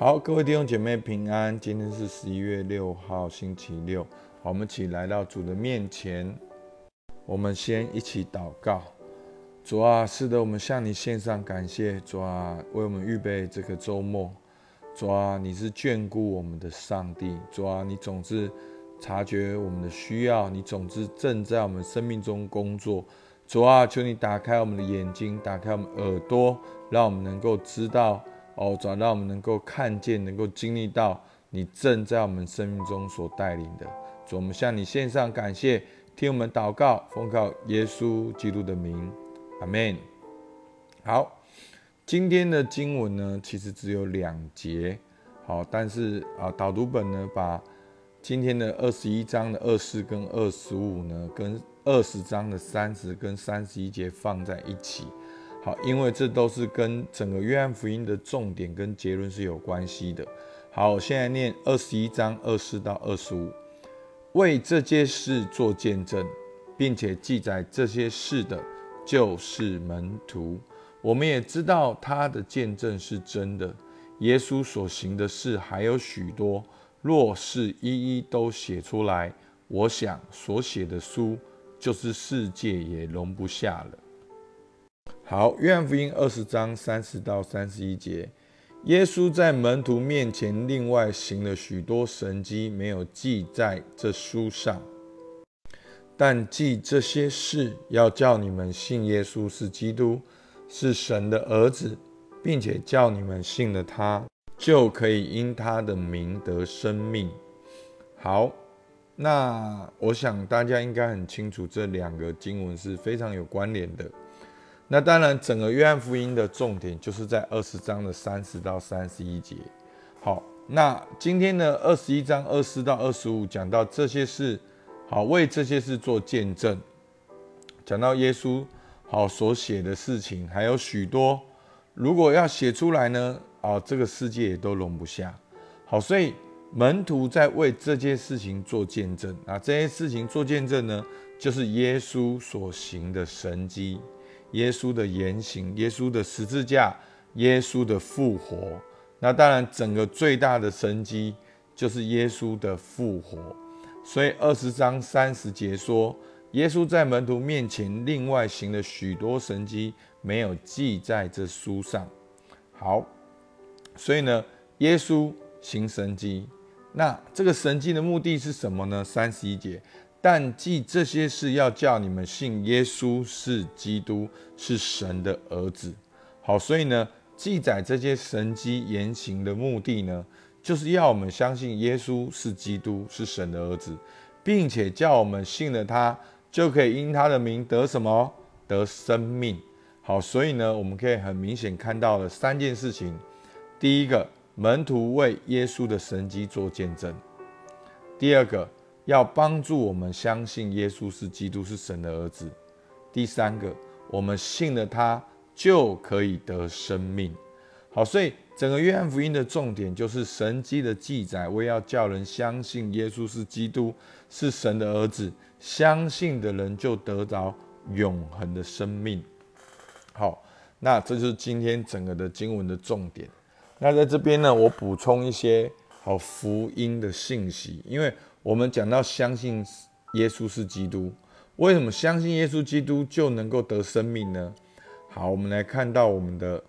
好，各位弟兄姐妹平安。今天是十一月六号，星期六。好，我们一起来到主的面前。我们先一起祷告。主啊，是的，我们向你献上感谢。主啊，为我们预备这个周末。主啊，你是眷顾我们的上帝。主啊，你总是察觉我们的需要，你总是正在我们生命中工作。主啊，求你打开我们的眼睛，打开我们耳朵，让我们能够知道。哦，转，让我们能够看见，能够经历到你正在我们生命中所带领的。主，我们向你献上感谢，听我们祷告，奉靠耶稣基督的名，阿门。好，今天的经文呢，其实只有两节。好，但是啊，导读本呢，把今天的二十一章的二四跟二十五呢，跟二十章的三十跟三十一节放在一起。好，因为这都是跟整个约翰福音的重点跟结论是有关系的。好，现在念二十一章二四到二十五，为这件事做见证，并且记载这些事的，就是门徒。我们也知道他的见证是真的。耶稣所行的事还有许多，若是一一都写出来，我想所写的书，就是世界也容不下了。好，约翰福音二十章三十到三十一节，耶稣在门徒面前另外行了许多神迹，没有记在这书上，但记这些事，要叫你们信耶稣是基督，是神的儿子，并且叫你们信了他，就可以因他的名得生命。好，那我想大家应该很清楚，这两个经文是非常有关联的。那当然，整个约翰福音的重点就是在二十章的三十到三十一节。好，那今天的二十一章二十到二十五讲到这些事，好为这些事做见证，讲到耶稣好所写的事情还有许多，如果要写出来呢，啊，这个世界也都容不下。好，所以门徒在为这件事情做见证啊，这些事情做见证呢，就是耶稣所行的神迹。耶稣的言行，耶稣的十字架，耶稣的复活。那当然，整个最大的神迹就是耶稣的复活。所以二十章三十节说，耶稣在门徒面前另外行了许多神迹，没有记在这书上。好，所以呢，耶稣行神迹，那这个神迹的目的是什么呢？三十一节。但记这些事，要叫你们信耶稣是基督，是神的儿子。好，所以呢，记载这些神迹言行的目的呢，就是要我们相信耶稣是基督，是神的儿子，并且叫我们信了他，就可以因他的名得什么？得生命。好，所以呢，我们可以很明显看到了三件事情：第一个，门徒为耶稣的神迹做见证；第二个。要帮助我们相信耶稣是基督，是神的儿子。第三个，我们信了他，就可以得生命。好，所以整个约翰福音的重点就是神迹的记载，为要叫人相信耶稣是基督，是神的儿子。相信的人就得着永恒的生命。好，那这就是今天整个的经文的重点。那在这边呢，我补充一些好福音的信息，因为。我们讲到相信耶稣是基督，为什么相信耶稣基督就能够得生命呢？好，我们来看到我们的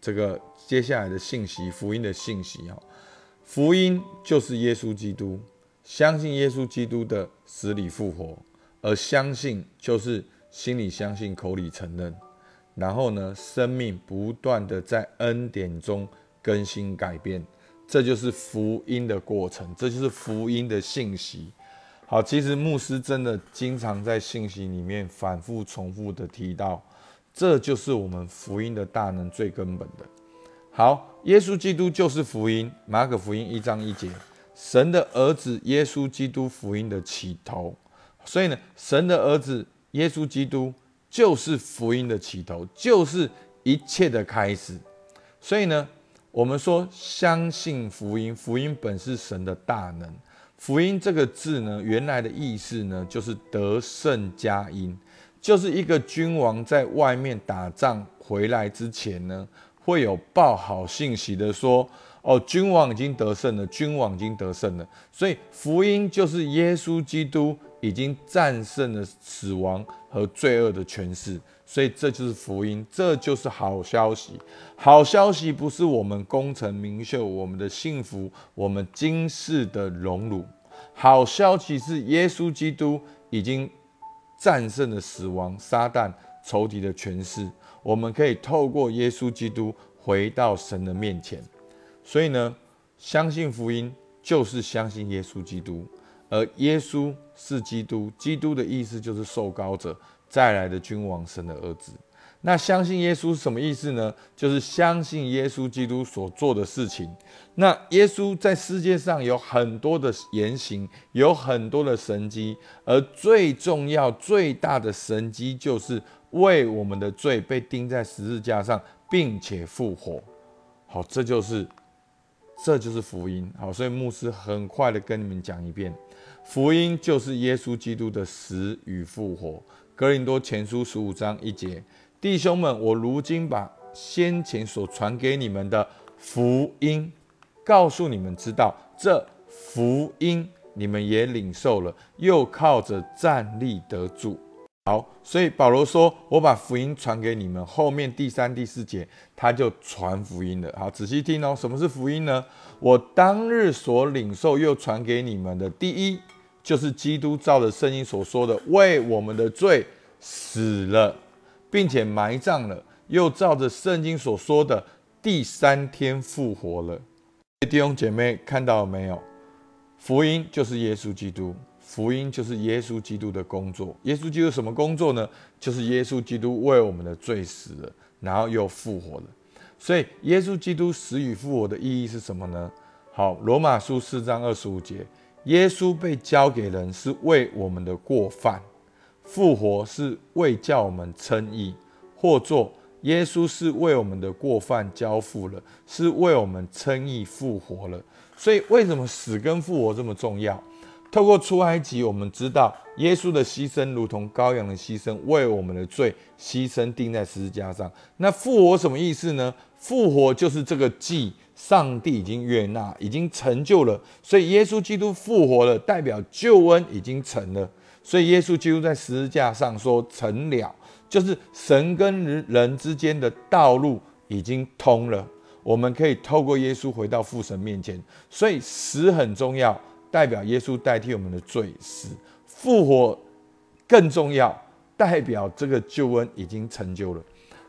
这个接下来的信息，福音的信息哈。福音就是耶稣基督，相信耶稣基督的死里复活，而相信就是心里相信，口里承认，然后呢，生命不断的在恩典中更新改变。这就是福音的过程，这就是福音的信息。好，其实牧师真的经常在信息里面反复重复的提到，这就是我们福音的大能最根本的。好，耶稣基督就是福音，马可福音一章一节，神的儿子耶稣基督福音的起头。所以呢，神的儿子耶稣基督就是福音的起头，就是一切的开始。所以呢。我们说相信福音，福音本是神的大能。福音这个字呢，原来的意思呢，就是得胜佳音，就是一个君王在外面打仗回来之前呢，会有报好信息的说：“哦，君王已经得胜了，君王已经得胜了。”所以福音就是耶稣基督已经战胜了死亡和罪恶的权势。所以这就是福音，这就是好消息。好消息不是我们功成名就、我们的幸福、我们今世的荣辱。好消息是耶稣基督已经战胜了死亡、撒旦、仇敌的权势。我们可以透过耶稣基督回到神的面前。所以呢，相信福音就是相信耶稣基督，而耶稣是基督。基督的意思就是受膏者。再来的君王，神的儿子。那相信耶稣是什么意思呢？就是相信耶稣基督所做的事情。那耶稣在世界上有很多的言行，有很多的神迹，而最重要、最大的神迹就是为我们的罪被钉在十字架上，并且复活。好，这就是这就是福音。好，所以牧师很快的跟你们讲一遍，福音就是耶稣基督的死与复活。格林多前书十五章一节，弟兄们，我如今把先前所传给你们的福音，告诉你们知道，这福音你们也领受了，又靠着站立得住。好，所以保罗说：“我把福音传给你们。”后面第三、第四节他就传福音了。好，仔细听哦，什么是福音呢？我当日所领受又传给你们的，第一。就是基督照着圣经所说的，为我们的罪死了，并且埋葬了，又照着圣经所说的第三天复活了。弟兄姐妹看到了没有？福音就是耶稣基督，福音就是耶稣基督的工作。耶稣基督什么工作呢？就是耶稣基督为我们的罪死了，然后又复活了。所以耶稣基督死与复活的意义是什么呢？好，罗马书四章二十五节。耶稣被交给人是为我们的过犯，复活是为叫我们称义。或作耶稣是为我们的过犯交付了，是为我们称义复活了。所以，为什么死跟复活这么重要？透过出埃及，我们知道耶稣的牺牲如同羔羊的牺牲，为我们的罪牺牲钉在十字架上。那复活什么意思呢？复活就是这个祭。上帝已经悦纳，已经成就了，所以耶稣基督复活了，代表救恩已经成了。所以耶稣基督在十字架上说成了，就是神跟人人之间的道路已经通了，我们可以透过耶稣回到父神面前。所以死很重要，代表耶稣代替我们的罪死；复活更重要，代表这个救恩已经成就了。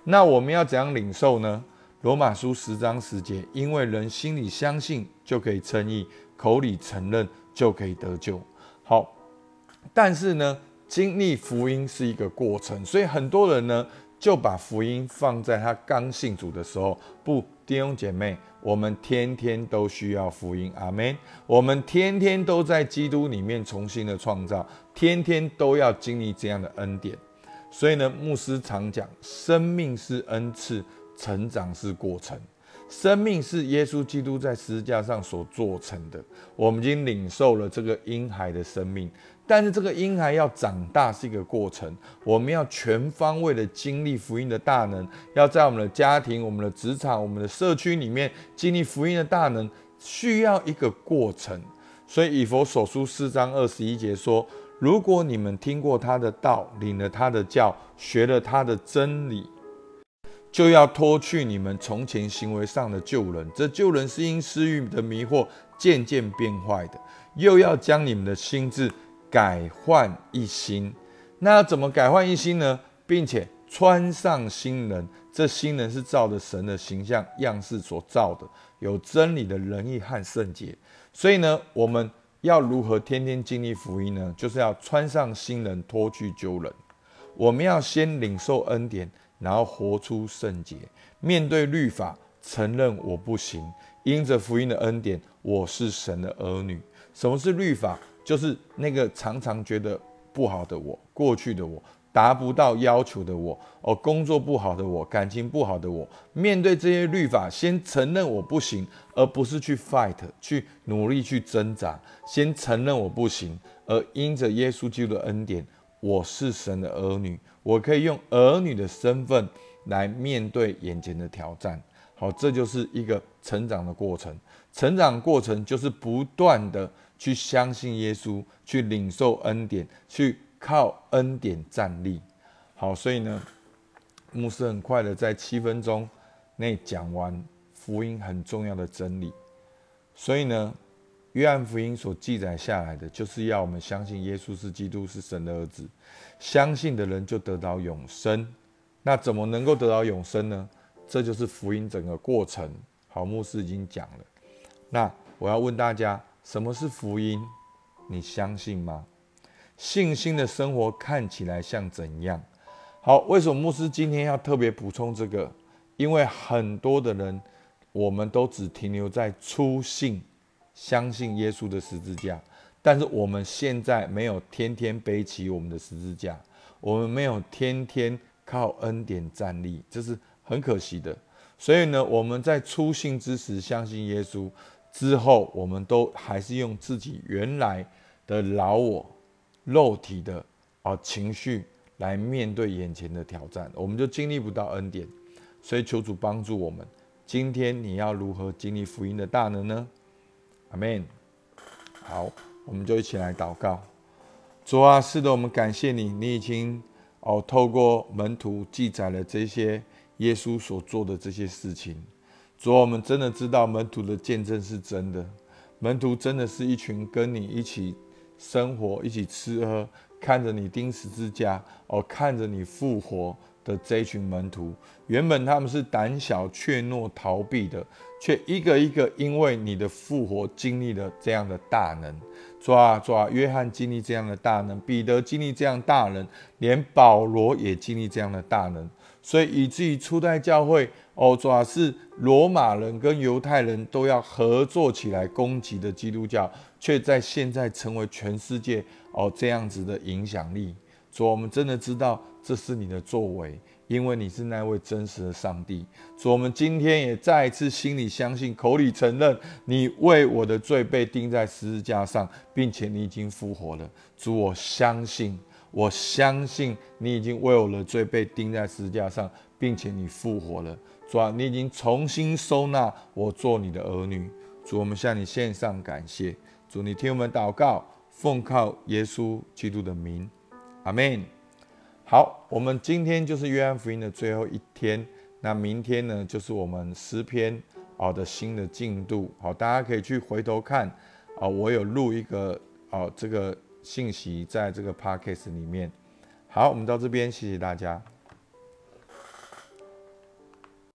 那我们要怎样领受呢？罗马书十章十节，因为人心里相信就可以称义，口里承认就可以得救。好，但是呢，经历福音是一个过程，所以很多人呢就把福音放在他刚信主的时候。不，弟兄姐妹，我们天天都需要福音，阿门。我们天天都在基督里面重新的创造，天天都要经历这样的恩典。所以呢，牧师常讲，生命是恩赐。成长是过程，生命是耶稣基督在十字架上所做成的。我们已经领受了这个婴孩的生命，但是这个婴孩要长大是一个过程。我们要全方位的经历福音的大能，要在我们的家庭、我们的职场、我们的社区里面经历福音的大能，需要一个过程。所以以佛所书四章二十一节说：“如果你们听过他的道，领了他的教，学了他的真理。”就要脱去你们从前行为上的旧人，这旧人是因私欲的迷惑渐渐变坏的；又要将你们的心智改换一新。那要怎么改换一新呢？并且穿上新人，这新人是照着神的形象样式所造的，有真理的仁义和圣洁。所以呢，我们要如何天天经历福音呢？就是要穿上新人，脱去旧人。我们要先领受恩典。然后活出圣洁，面对律法，承认我不行，因着福音的恩典，我是神的儿女。什么是律法？就是那个常常觉得不好的我，过去的我，达不到要求的我，哦，工作不好的我，感情不好的我，面对这些律法，先承认我不行，而不是去 fight，去努力去挣扎，先承认我不行，而因着耶稣基督的恩典。我是神的儿女，我可以用儿女的身份来面对眼前的挑战。好，这就是一个成长的过程。成长过程就是不断的去相信耶稣，去领受恩典，去靠恩典站立。好，所以呢，牧师很快的在七分钟内讲完福音很重要的真理。所以呢，约翰福音所记载下来的，就是要我们相信耶稣是基督，是神的儿子。相信的人就得到永生。那怎么能够得到永生呢？这就是福音整个过程。好，牧师已经讲了。那我要问大家，什么是福音？你相信吗？信心的生活看起来像怎样？好，为什么牧师今天要特别补充这个？因为很多的人，我们都只停留在初信，相信耶稣的十字架，但是我们现在没有天天背起我们的十字架，我们没有天天。靠恩典站立，这是很可惜的。所以呢，我们在初信之时相信耶稣之后，我们都还是用自己原来的老我、肉体的啊情绪来面对眼前的挑战，我们就经历不到恩典。所以求主帮助我们。今天你要如何经历福音的大能呢？阿门。好，我们就一起来祷告。主啊，是的，我们感谢你，你已经。哦，透过门徒记载了这些耶稣所做的这些事情，主，我们真的知道门徒的见证是真的。门徒真的是一群跟你一起生活、一起吃喝，看着你钉十字架，哦，看着你复活的这一群门徒。原本他们是胆小怯懦、逃避的，却一个一个因为你的复活，经历了这样的大能。抓抓，约翰经历这样的大能，彼得经历这样大能，连保罗也经历这样的大能，所以以至于初代教会，哦，抓是罗马人跟犹太人都要合作起来攻击的基督教，却在现在成为全世界哦这样子的影响力。主，我们真的知道这是你的作为。因为你是那位真实的上帝，主，我们今天也再一次心里相信，口里承认，你为我的罪被钉在十字架上，并且你已经复活了。主，我相信，我相信你已经为我的罪被钉在十字架上，并且你复活了。主啊，你已经重新收纳我做你的儿女。主，我们向你献上感谢。主，你听我们祷告，奉靠耶稣基督的名，阿门。好，我们今天就是约翰福音的最后一天。那明天呢，就是我们诗篇啊的新的进度。好，大家可以去回头看啊，我有录一个啊，这个信息在这个 podcast 里面。好，我们到这边，谢谢大家。